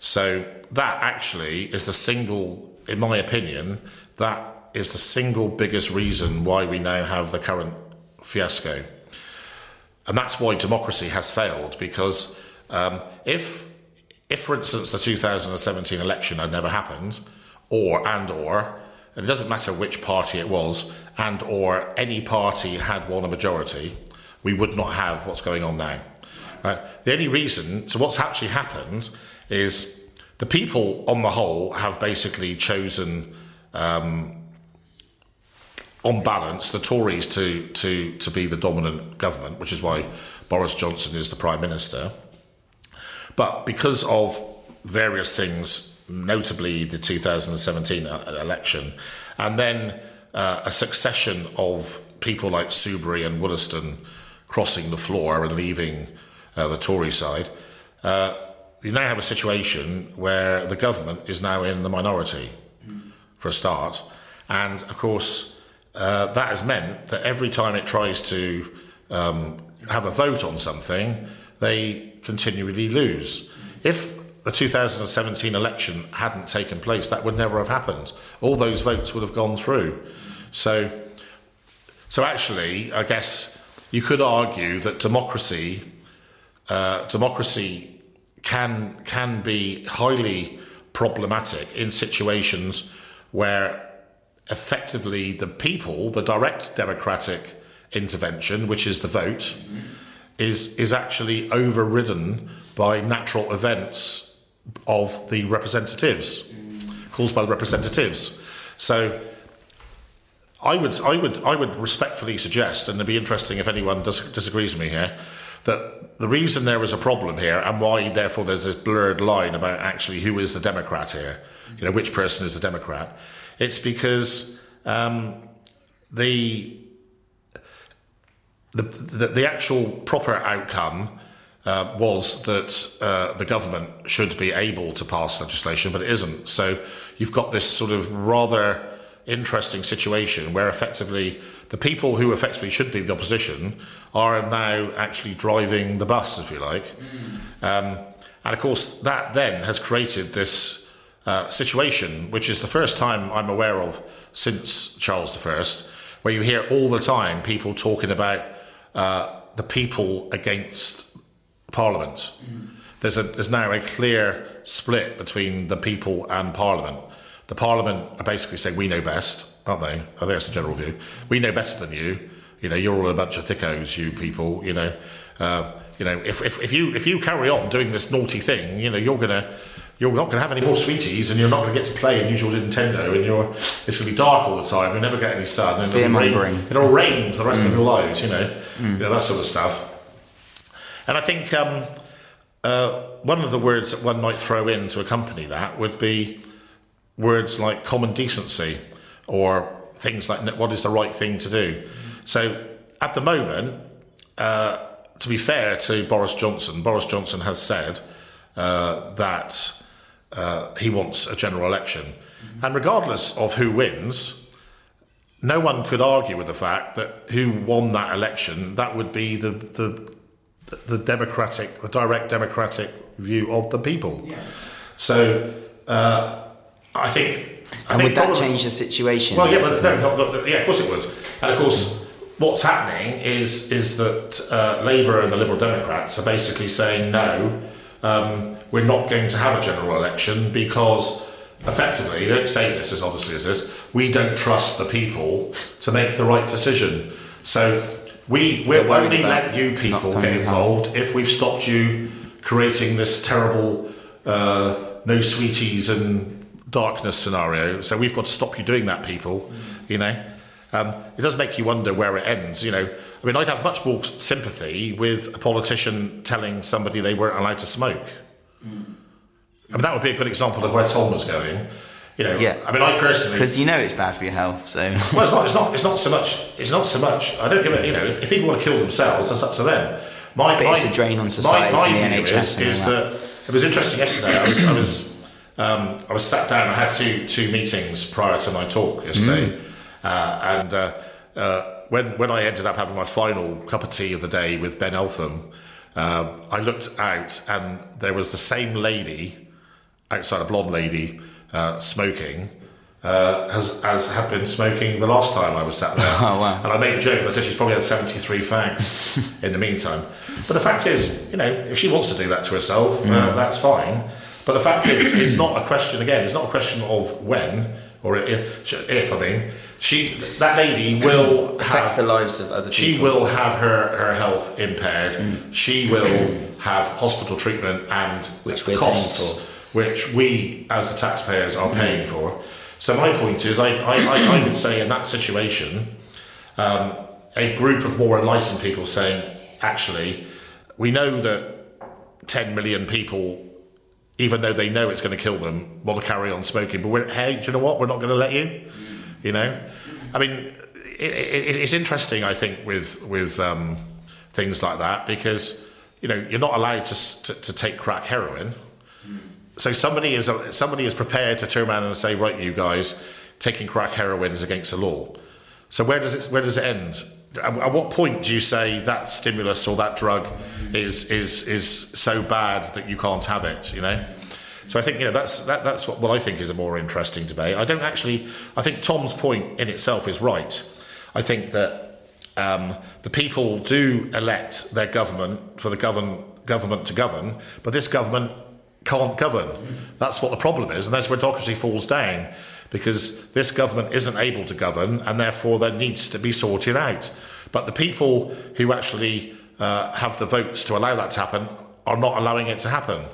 So that actually is the single, in my opinion, that is the single biggest reason why we now have the current fiasco. And that's why democracy has failed because um, if, if, for instance, the 2017 election had never happened, or and or, and it doesn't matter which party it was, and or any party had won a majority, we would not have what's going on now. Right? The only reason, so what's actually happened is the people on the whole have basically chosen, um, on balance, the Tories to, to, to be the dominant government, which is why Boris Johnson is the Prime Minister. But because of various things, notably the 2017 election, and then uh, a succession of people like Soubry and Wollaston crossing the floor and leaving uh, the Tory side, uh, you now have a situation where the government is now in the minority, mm. for a start. And of course, uh, that has meant that every time it tries to um, have a vote on something, they continually lose. If the 2017 election hadn't taken place, that would never have happened. All those votes would have gone through. So, so actually, I guess you could argue that democracy, uh, democracy can can be highly problematic in situations where effectively the people, the direct democratic intervention, which is the vote, is is actually overridden by natural events of the representatives, caused by the representatives. So I would, I would, I would respectfully suggest, and it'd be interesting if anyone dis- disagrees with me here, that the reason there is a problem here, and why therefore there's this blurred line about actually who is the Democrat here, you know, which person is the Democrat, it's because um, the, the, the the actual proper outcome uh, was that uh, the government should be able to pass legislation, but it isn't. So you've got this sort of rather interesting situation where effectively the people who effectively should be the opposition are now actually driving the bus, if you like. Mm. Um, and of course, that then has created this uh, situation, which is the first time I'm aware of since Charles I, where you hear all the time people talking about uh, the people against Parliament. Mm. There's, a, there's now a clear split between the people and Parliament the Parliament are basically saying we know best, aren't they? I think that's the general view. We know better than you. You know, you're all a bunch of thickos, you people. You know, uh, you know, if, if, if you if you carry on doing this naughty thing, you know, you're gonna you're not going to have any more sweeties, and you're not going to get to play and usual Nintendo, and you're it's going to be dark all the time. You'll never get any sun. And Fear mongering. It'll rain for the rest mm. of your lives. You know, mm. you know that sort of stuff. And I think um, uh, one of the words that one might throw in to accompany that would be words like common decency or things like what is the right thing to do. So at the moment, uh, to be fair to Boris Johnson, Boris Johnson has said uh, that uh, he wants a general election. Mm-hmm. And regardless of who wins, no one could argue with the fact that who won that election, that would be the, the, the democratic, the direct democratic view of the people. Yeah. So, uh, I think. I and think would that probably, change the situation? Well, yeah, but no, no, yeah, of course it would. And of course, what's happening is is that uh, Labour and the Liberal Democrats are basically saying no, um, we're not going to have a general election because effectively they don't say this as obviously as this. We don't trust the people to make the right decision. So we we'll only let you people get involved if we've stopped you creating this terrible uh, no sweeties and darkness scenario. So we've got to stop you doing that, people. Mm. You know, um, it does make you wonder where it ends. You know, I mean, I'd have much more sympathy with a politician telling somebody they weren't allowed to smoke. Mm. I mean, that would be a good example of where Tom was going. You know, yeah. I mean, I personally because you know it's bad for your health. So well, it's not. It's not. It's not so much. It's not so much. I don't give it. You know, if, if people want to kill themselves, that's up to them. My, but my, it's a drain on society my, my NHS. Is, is that it was interesting yesterday. I was. I was um, I was sat down. I had two two meetings prior to my talk yesterday, mm. uh, and uh, uh, when when I ended up having my final cup of tea of the day with Ben Eltham, uh, I looked out and there was the same lady outside, a blonde lady uh, smoking. Uh, as, as had been smoking the last time I was sat there. Oh, wow. And I made a joke, I said she's probably had 73 fags in the meantime. But the fact is, you know, if she wants to do that to herself, mm. that's fine. But the fact is, it's not a question. Again, it's not a question of when or if. if I mean, she that lady will affects have, the lives of other. She will have her her health impaired. Mm. She will have hospital treatment and which we're costs which we as the taxpayers are paying for. So my point is, I, I, I, would say in that situation, um, a group of more enlightened people saying, actually, we know that 10 million people, even though they know it's going to kill them, want to carry on smoking. But hey, do you know what? We're not going to let you. You know, I mean, it, it, it's interesting. I think with with um, things like that because you know you're not allowed to to, to take crack heroin. So somebody is somebody is prepared to turn around and say, right, you guys, taking crack heroin is against the law. So where does it where does it end? At what point do you say that stimulus or that drug is is is so bad that you can't have it? You know. So I think you know that's that, that's what, what I think is a more interesting debate. I don't actually. I think Tom's point in itself is right. I think that um, the people do elect their government for the govern government to govern, but this government can't govern. That's what the problem is, and that's where democracy falls down because this government isn't able to govern, and therefore there needs to be sorted out. But the people who actually uh, have the votes to allow that to happen are not allowing it to happen.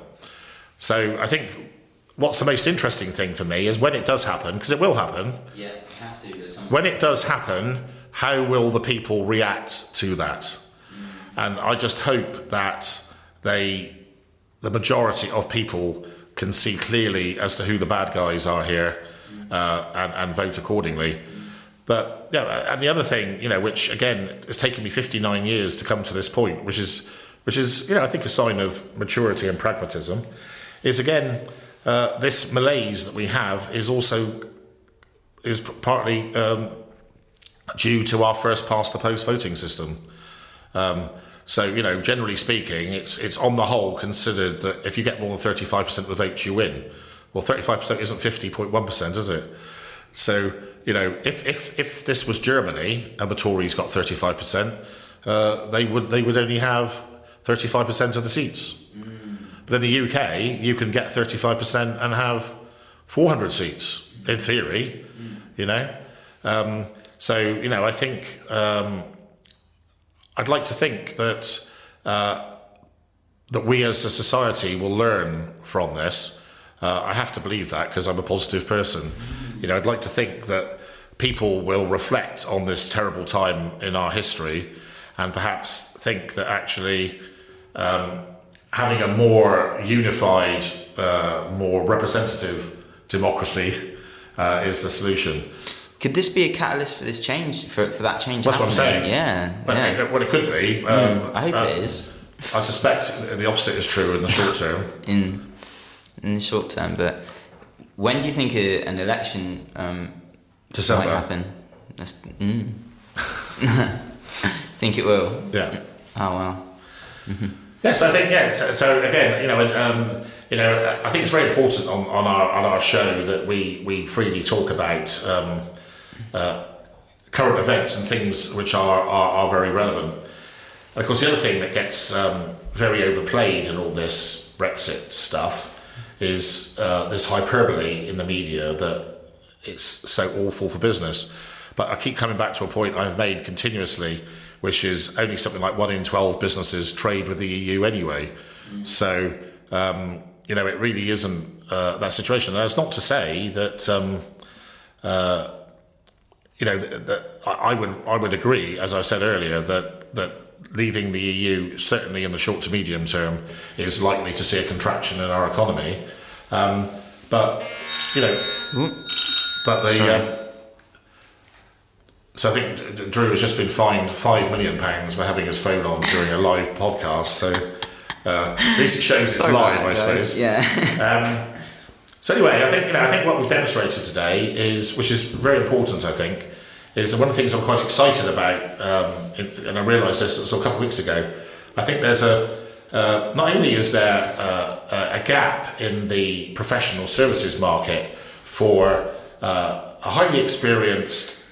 So I think what's the most interesting thing for me is when it does happen, because it will happen. Yeah, it has to. When it does happen, how will the people react to that? Mm. And I just hope that they, the majority of people, can see clearly as to who the bad guys are here uh, and, and vote accordingly. But yeah, and the other thing, you know, which again has taken me 59 years to come to this point, which is, which is, you know, I think a sign of maturity and pragmatism, is again uh, this malaise that we have is also is partly um, due to our first past the post voting system. Um, so you know, generally speaking, it's it's on the whole considered that if you get more than 35 percent of the votes, you win. Well, 35% isn't 50.1%, is it? So, you know, if, if, if this was Germany and the Tories got 35%, uh, they would they would only have 35% of the seats. But in the UK, you can get 35% and have 400 seats, in theory, you know? Um, so, you know, I think um, I'd like to think that uh, that we as a society will learn from this uh, I have to believe that because I'm a positive person. You know, I'd like to think that people will reflect on this terrible time in our history and perhaps think that actually um, having a more unified, uh, more representative democracy uh, is the solution. Could this be a catalyst for this change, for, for that change? That's happening? what I'm saying. Yeah. But yeah. What it could be. Um, mm, I hope uh, it is. I suspect the opposite is true in the short term. in in the short term. But when do you think a, an election um, December. might happen? That's, mm. think it will. Yeah. Oh well. Mm-hmm. Yes, I think yeah. So, so again, you know, um, you know, I think it's very important on, on our on our show that we we freely talk about um, uh, current events and things which are, are, are very relevant. And of course, the other thing that gets um, very overplayed in all this Brexit stuff is uh, this hyperbole in the media that it's so awful for business. But I keep coming back to a point I've made continuously, which is only something like one in 12 businesses trade with the EU anyway. Mm. So, um, you know, it really isn't uh, that situation. And that's not to say that, um, uh, you know, that, that I would I would agree, as I said earlier, that that leaving the EU, certainly in the short to medium term, is likely to see a contraction in our economy. Um, but you know, but the um, so I think Drew has just been fined five million pounds for having his phone on during a live podcast. So uh, at least it shows it's live, I suppose. Yeah. So anyway, I think you know, I think what we've demonstrated today is, which is very important, I think, is one of the things I'm quite excited about, um, and I realised this a couple of weeks ago. I think there's a uh, not only is there uh, a gap in the professional services market for uh, a highly experienced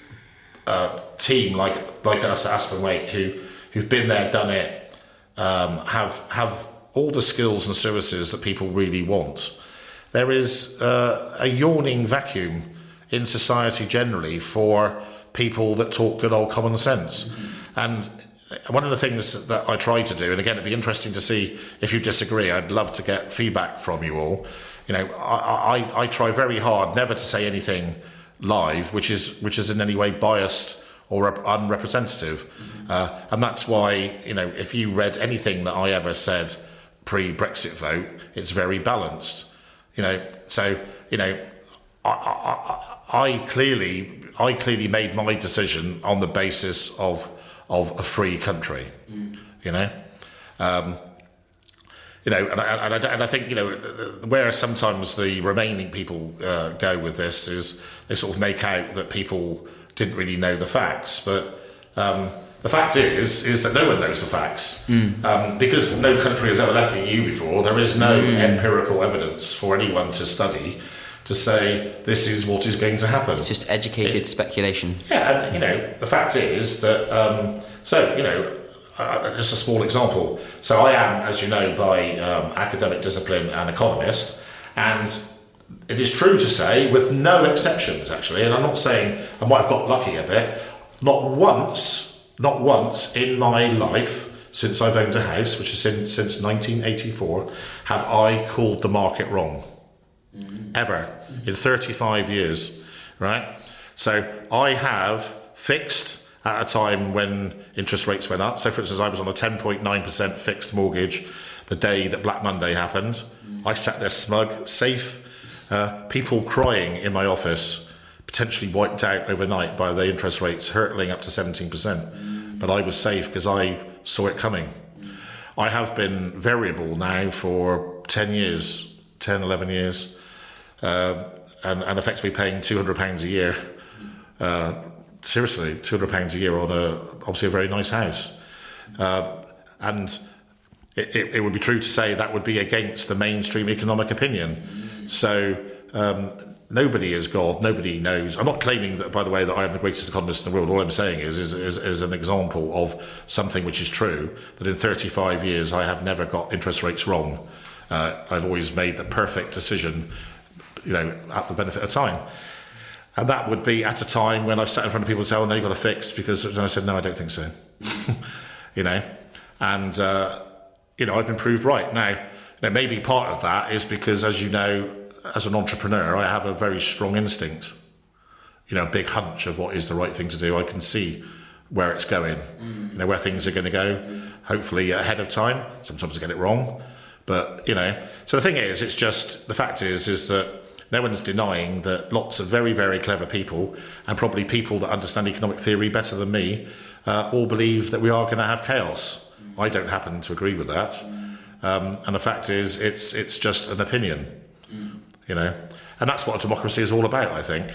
uh, team like like us at Aspen Waite who who've been there, done it, um, have have all the skills and services that people really want. There is uh, a yawning vacuum in society generally for people that talk good old common sense. Mm-hmm. And one of the things that I try to do, and again, it'd be interesting to see if you disagree. I'd love to get feedback from you all. You know, I, I, I try very hard never to say anything live, which is which is in any way biased or rep- unrepresentative, mm-hmm. uh, and that's why you know if you read anything that I ever said pre-Brexit vote, it's very balanced. You know, so you know, I, I, I clearly I clearly made my decision on the basis of of a free country. Mm. You know. Um, you know, and I, and, I, and I think you know where sometimes the remaining people uh, go with this is they sort of make out that people didn't really know the facts, but um, the fact is is that no one knows the facts mm. um, because no country has ever left the EU before. There is no mm. empirical evidence for anyone to study to say this is what is going to happen. It's just educated it, speculation. Yeah, and you know the fact is that um, so you know uh, just a small example. So I am, as you know, by um, academic discipline an economist, and it is true to say, with no exceptions actually, and I'm not saying I might have got lucky a bit, not once, not once in my life since I've owned a house, which is since, since 1984, have I called the market wrong. Mm-hmm. Ever. Mm-hmm. In 35 years, right? So I have fixed at a time when interest rates went up. So, for instance, I was on a 10.9% fixed mortgage the day that Black Monday happened. Mm. I sat there smug, safe, uh, people crying in my office, potentially wiped out overnight by the interest rates hurtling up to 17%. Mm. But I was safe because I saw it coming. I have been variable now for 10 years, 10, 11 years, uh, and, and effectively paying £200 a year. Uh, seriously, two hundred pounds a year on a obviously a very nice house, uh, and it, it, it, would be true to say that would be against the mainstream economic opinion. So. Um, nobody is God. Nobody knows. I'm not claiming that, by the way, that I am the greatest economist in the world. All I'm saying is, is, is, is an example of something which is true. That in 35 years, I have never got interest rates wrong. Uh, I've always made the perfect decision, you know, at the benefit of time. And that would be at a time when I've sat in front of people and said, oh, no, you've got to fix, because and I said, no, I don't think so. you know? And, uh, you know, I've been proved right. Now, know, maybe part of that is because, as you know, as an entrepreneur, I have a very strong instinct, you know, a big hunch of what is the right thing to do. I can see where it's going, mm. you know, where things are going to go, hopefully ahead of time. Sometimes I get it wrong. But, you know, so the thing is, it's just, the fact is, is that no one's denying that lots of very, very clever people, and probably people that understand economic theory better than me, uh, all believe that we are going to have chaos. I don't happen to agree with that. Um, and the fact is, it's, it's just an opinion, you know. And that's what a democracy is all about, I think.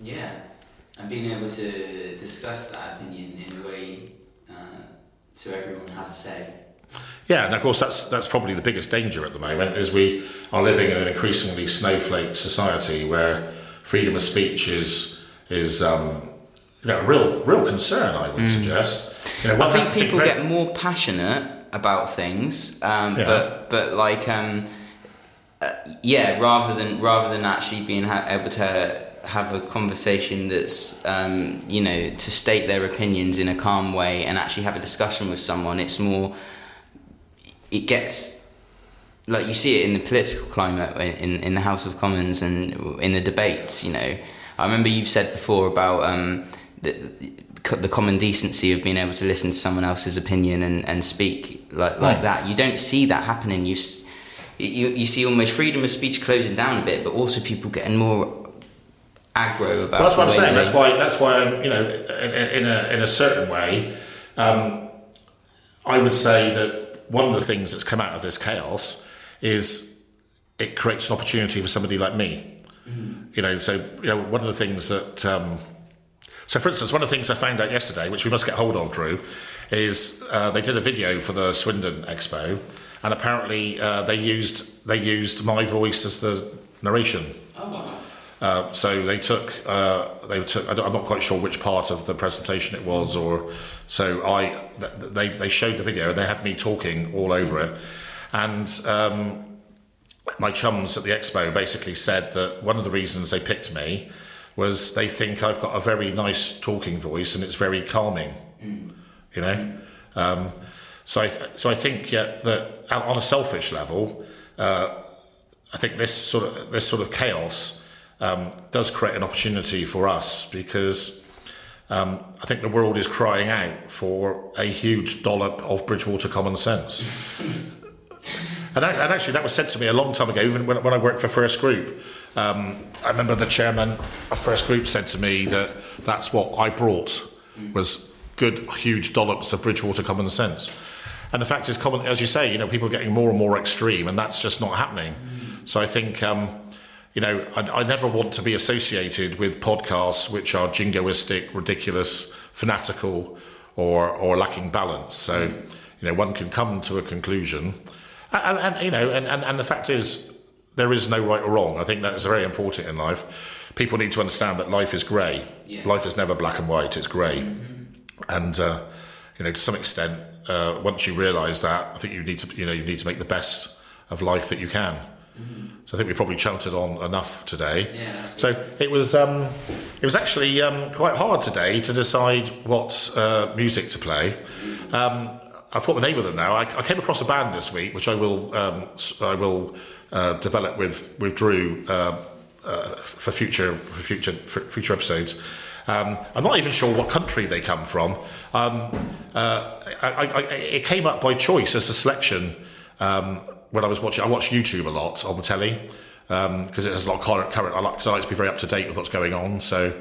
Yeah, and being able to discuss that opinion in a way uh, so everyone has a say. Yeah, and of course that's that's probably the biggest danger at the moment is we are living in an increasingly snowflake society where freedom of speech is is um, you know a real real concern. I would mm. suggest. You know, I think people think get more passionate about things, um, yeah. but but like um, uh, yeah, rather than rather than actually being ha- able to have a conversation that's um, you know to state their opinions in a calm way and actually have a discussion with someone. It's more it gets like you see it in the political climate in in the House of Commons and in the debates. You know, I remember you've said before about um, the the common decency of being able to listen to someone else's opinion and, and speak like like that. You don't see that happening. You you you see almost freedom of speech closing down a bit, but also people getting more aggro about. Well, that's what I'm saying. That's why. That's why I'm, you know, in, in a in a certain way, um, I would say that one of the things that's come out of this chaos is it creates an opportunity for somebody like me. Mm. You know, so you know, one of the things that um, so for instance, one of the things I found out yesterday, which we must get hold of, Drew, is uh, they did a video for the Swindon Expo, and apparently uh, they used they used my voice as the narration. Oh wow. Uh, so they took, uh, they took. I'm not quite sure which part of the presentation it was, or so I. They they showed the video and they had me talking all over it, and um, my chums at the expo basically said that one of the reasons they picked me was they think I've got a very nice talking voice and it's very calming, mm. you know. Um, so I so I think yeah, that on a selfish level, uh, I think this sort of this sort of chaos um, does create an opportunity for us because um, I think the world is crying out for a huge dollop of Bridgwater common sense. and, and, actually, that was said to me a long time ago, even when, when I worked for First Group. Um, I remember the chairman of First Group said to me that that's what I brought was good, huge dollops of Bridgwater common sense. And the fact is, common, as you say, you know, people are getting more and more extreme, and that's just not happening. Mm. So I think, um, you know, I, I, never want to be associated with podcasts which are jingoistic, ridiculous, fanatical, or or lacking balance. So, mm. you know, one can come to a conclusion, and, and you know, and, and, and the fact is, there is no right or wrong. I think that is very important in life. People need to understand that life is grey. Yeah. Life is never black and white. It's gray mm-hmm. and uh, you know, to some extent, uh, once you realise that, I think you need to you know you need to make the best of life that you can. Mm-hmm. So I think we probably chanted on enough today. Yeah, so it was um, it was actually um, quite hard today to decide what uh, music to play. Um, I've got the name of them now. I, I, came across a band this week, which I will um, I will uh, develop with with Drew uh, uh, for future for future for future episodes. Um, I'm not even sure what country they come from. Um, uh, I, I, it came up by choice as a selection um, when I was watching. I watch YouTube a lot on the telly because um, it has a lot of current. current I, like, I like to be very up to date with what's going on. So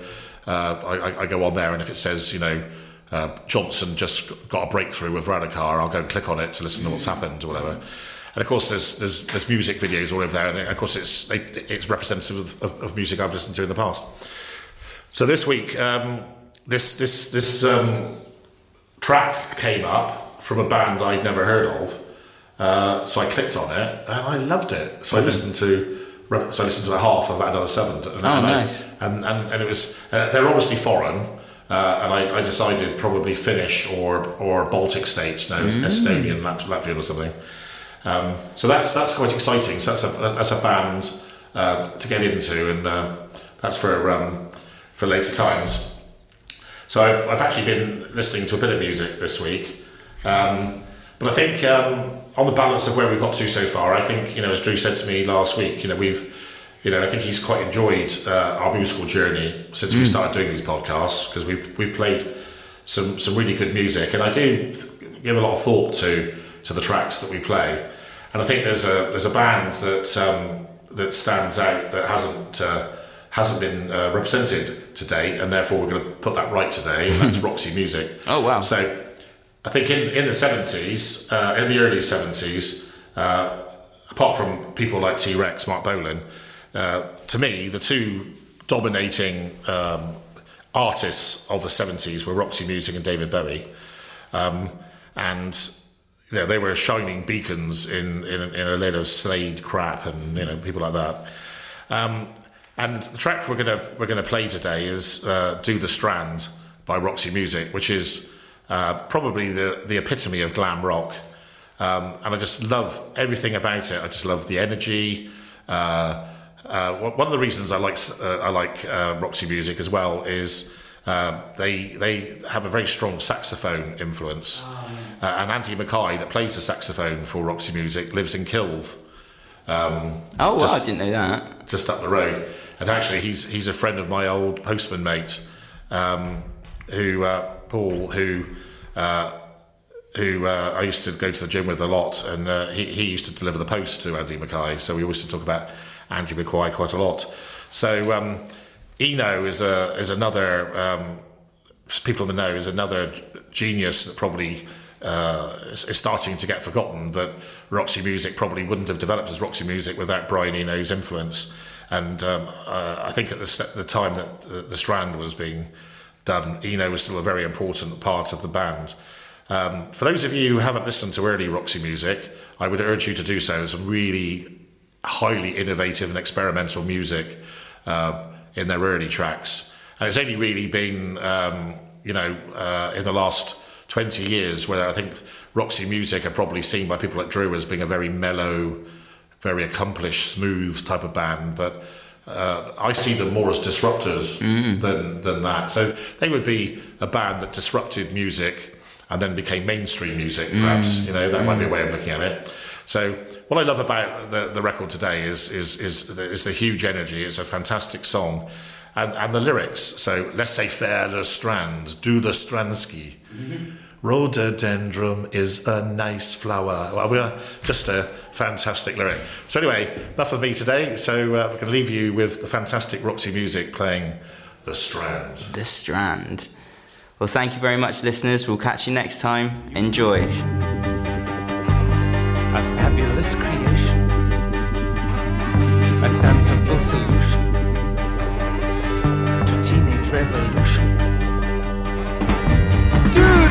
uh, I, go on there, and if it says, you know, uh, Johnson just got a breakthrough with Varadkar, I'll go and click on it to listen to what's happened or whatever. And of course, there's there's, there's music videos all over there, and of course, it's it's representative of, of, music I've listened to in the past. So this week, um, this this this um, track came up from a band I'd never heard of. Uh, so I clicked on it and I loved it. So I listened to so I listened to a half of another seven. And, oh, and nice. I, and, and, and it was uh, they're obviously foreign. Uh, and I, I, decided probably Finnish or or Baltic states, no, mm. Estonian, Latvian or something. Um, so that's that's quite exciting. So that's a that's a band uh, to get into, and uh, that's for um, for later times. So I've, I've actually been listening to a bit of music this week, um, but I think um, on the balance of where we've got to so far, I think you know as Drew said to me last week, you know we've you know I think he's quite enjoyed uh, our musical journey since mm. we started doing these podcasts because we've we've played some some really good music, and I do give a lot of thought to to the tracks that we play. And I think there's a there's a band that um, that stands out that hasn't uh, hasn't been uh, represented today, and therefore we're going to put that right today. And that's Roxy Music. Oh wow! So I think in in the seventies, uh, in the early seventies, uh, apart from people like T Rex, Marc Bolan, uh, to me the two dominating um, artists of the seventies were Roxy Music and David Bowie. Um, and you know, they were shining beacons in, in, in a lid of Slade crap and you know people like that. Um, and the track we're gonna we're gonna play today is uh, "Do the Strand" by Roxy Music, which is uh, probably the the epitome of glam rock. Um, and I just love everything about it. I just love the energy. Uh, uh one of the reasons I like uh, I like uh, Roxy Music as well is they they have a very strong saxophone influence. Oh, uh, and Andy Mackay, that plays the saxophone for Roxy Music, lives in Kilve. Um, oh, well, just, I didn't know that. Just up the road. And actually, he's he's a friend of my old postman mate, um, who uh, Paul, who uh, who uh, I used to go to the gym with a lot, and uh, he he used to deliver the post to Andy Mackay. So we used to talk about Andy Mackay quite a lot. So um, Eno is a is another um, people in the know is another genius that probably uh, is, starting to get forgotten. But Roxy Music probably wouldn't have developed as Roxy Music without Brian Eno's influence. And um, uh, I think at the, the time that the, the, Strand was being done, Eno was still a very important part of the band. Um, for those of you who haven't listened to early Roxy Music, I would urge you to do so. It's some really highly innovative and experimental music uh, in their early tracks. And it's only really been, um, you know, uh, in the last 20 years where I think Roxy Music are probably seen by people like Drew as being a very mellow, very accomplished, smooth type of band, but uh, I see them more as disruptors mm. than, than that. So they would be a band that disrupted music and then became mainstream music, mm. perhaps. Mm. You know, that mm. might be a mm. way of looking at it. So what I love about the, the record today is, is, is, is the huge energy. It's a fantastic song. And, and the lyrics, so laissez faire le strand, do the Stransky. Mm-hmm. Rhododendron is a nice flower. Well, we are just a fantastic lyric. So, anyway, enough of me today. So, uh, we're going to leave you with the fantastic Roxy music playing The Strand. The Strand. Well, thank you very much, listeners. We'll catch you next time. Enjoy. A fabulous creation.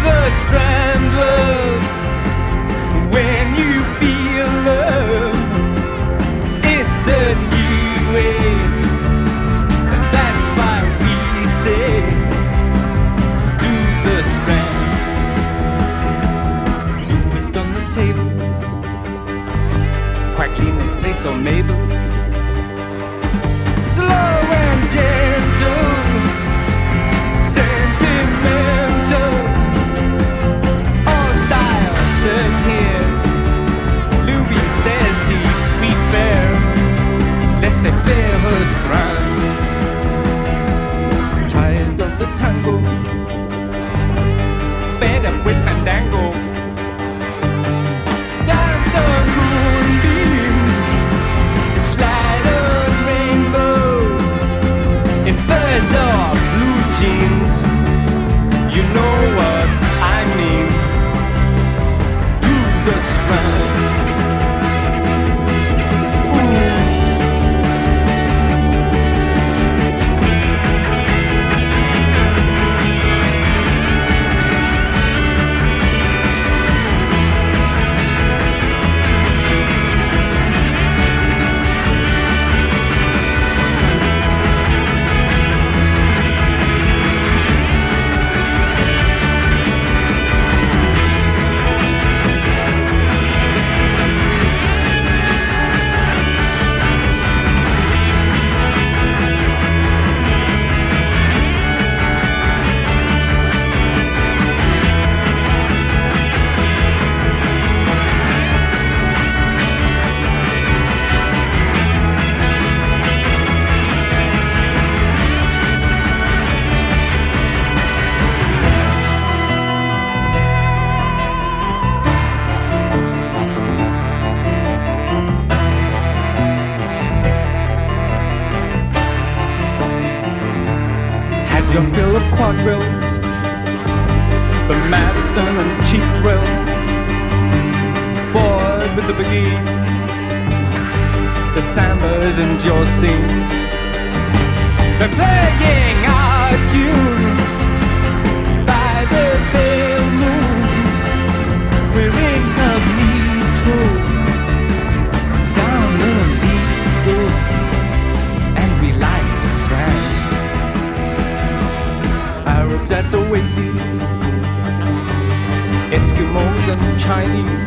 the strandless isn't your scene. They're playing our tune by the pale moon. We're incognito down the Lido, and we like the strand. Arabs at the Oasis, Eskimos and Chinese.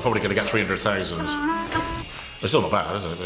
we're probably going to get 300,000. Uh-huh. It's still not bad, is it?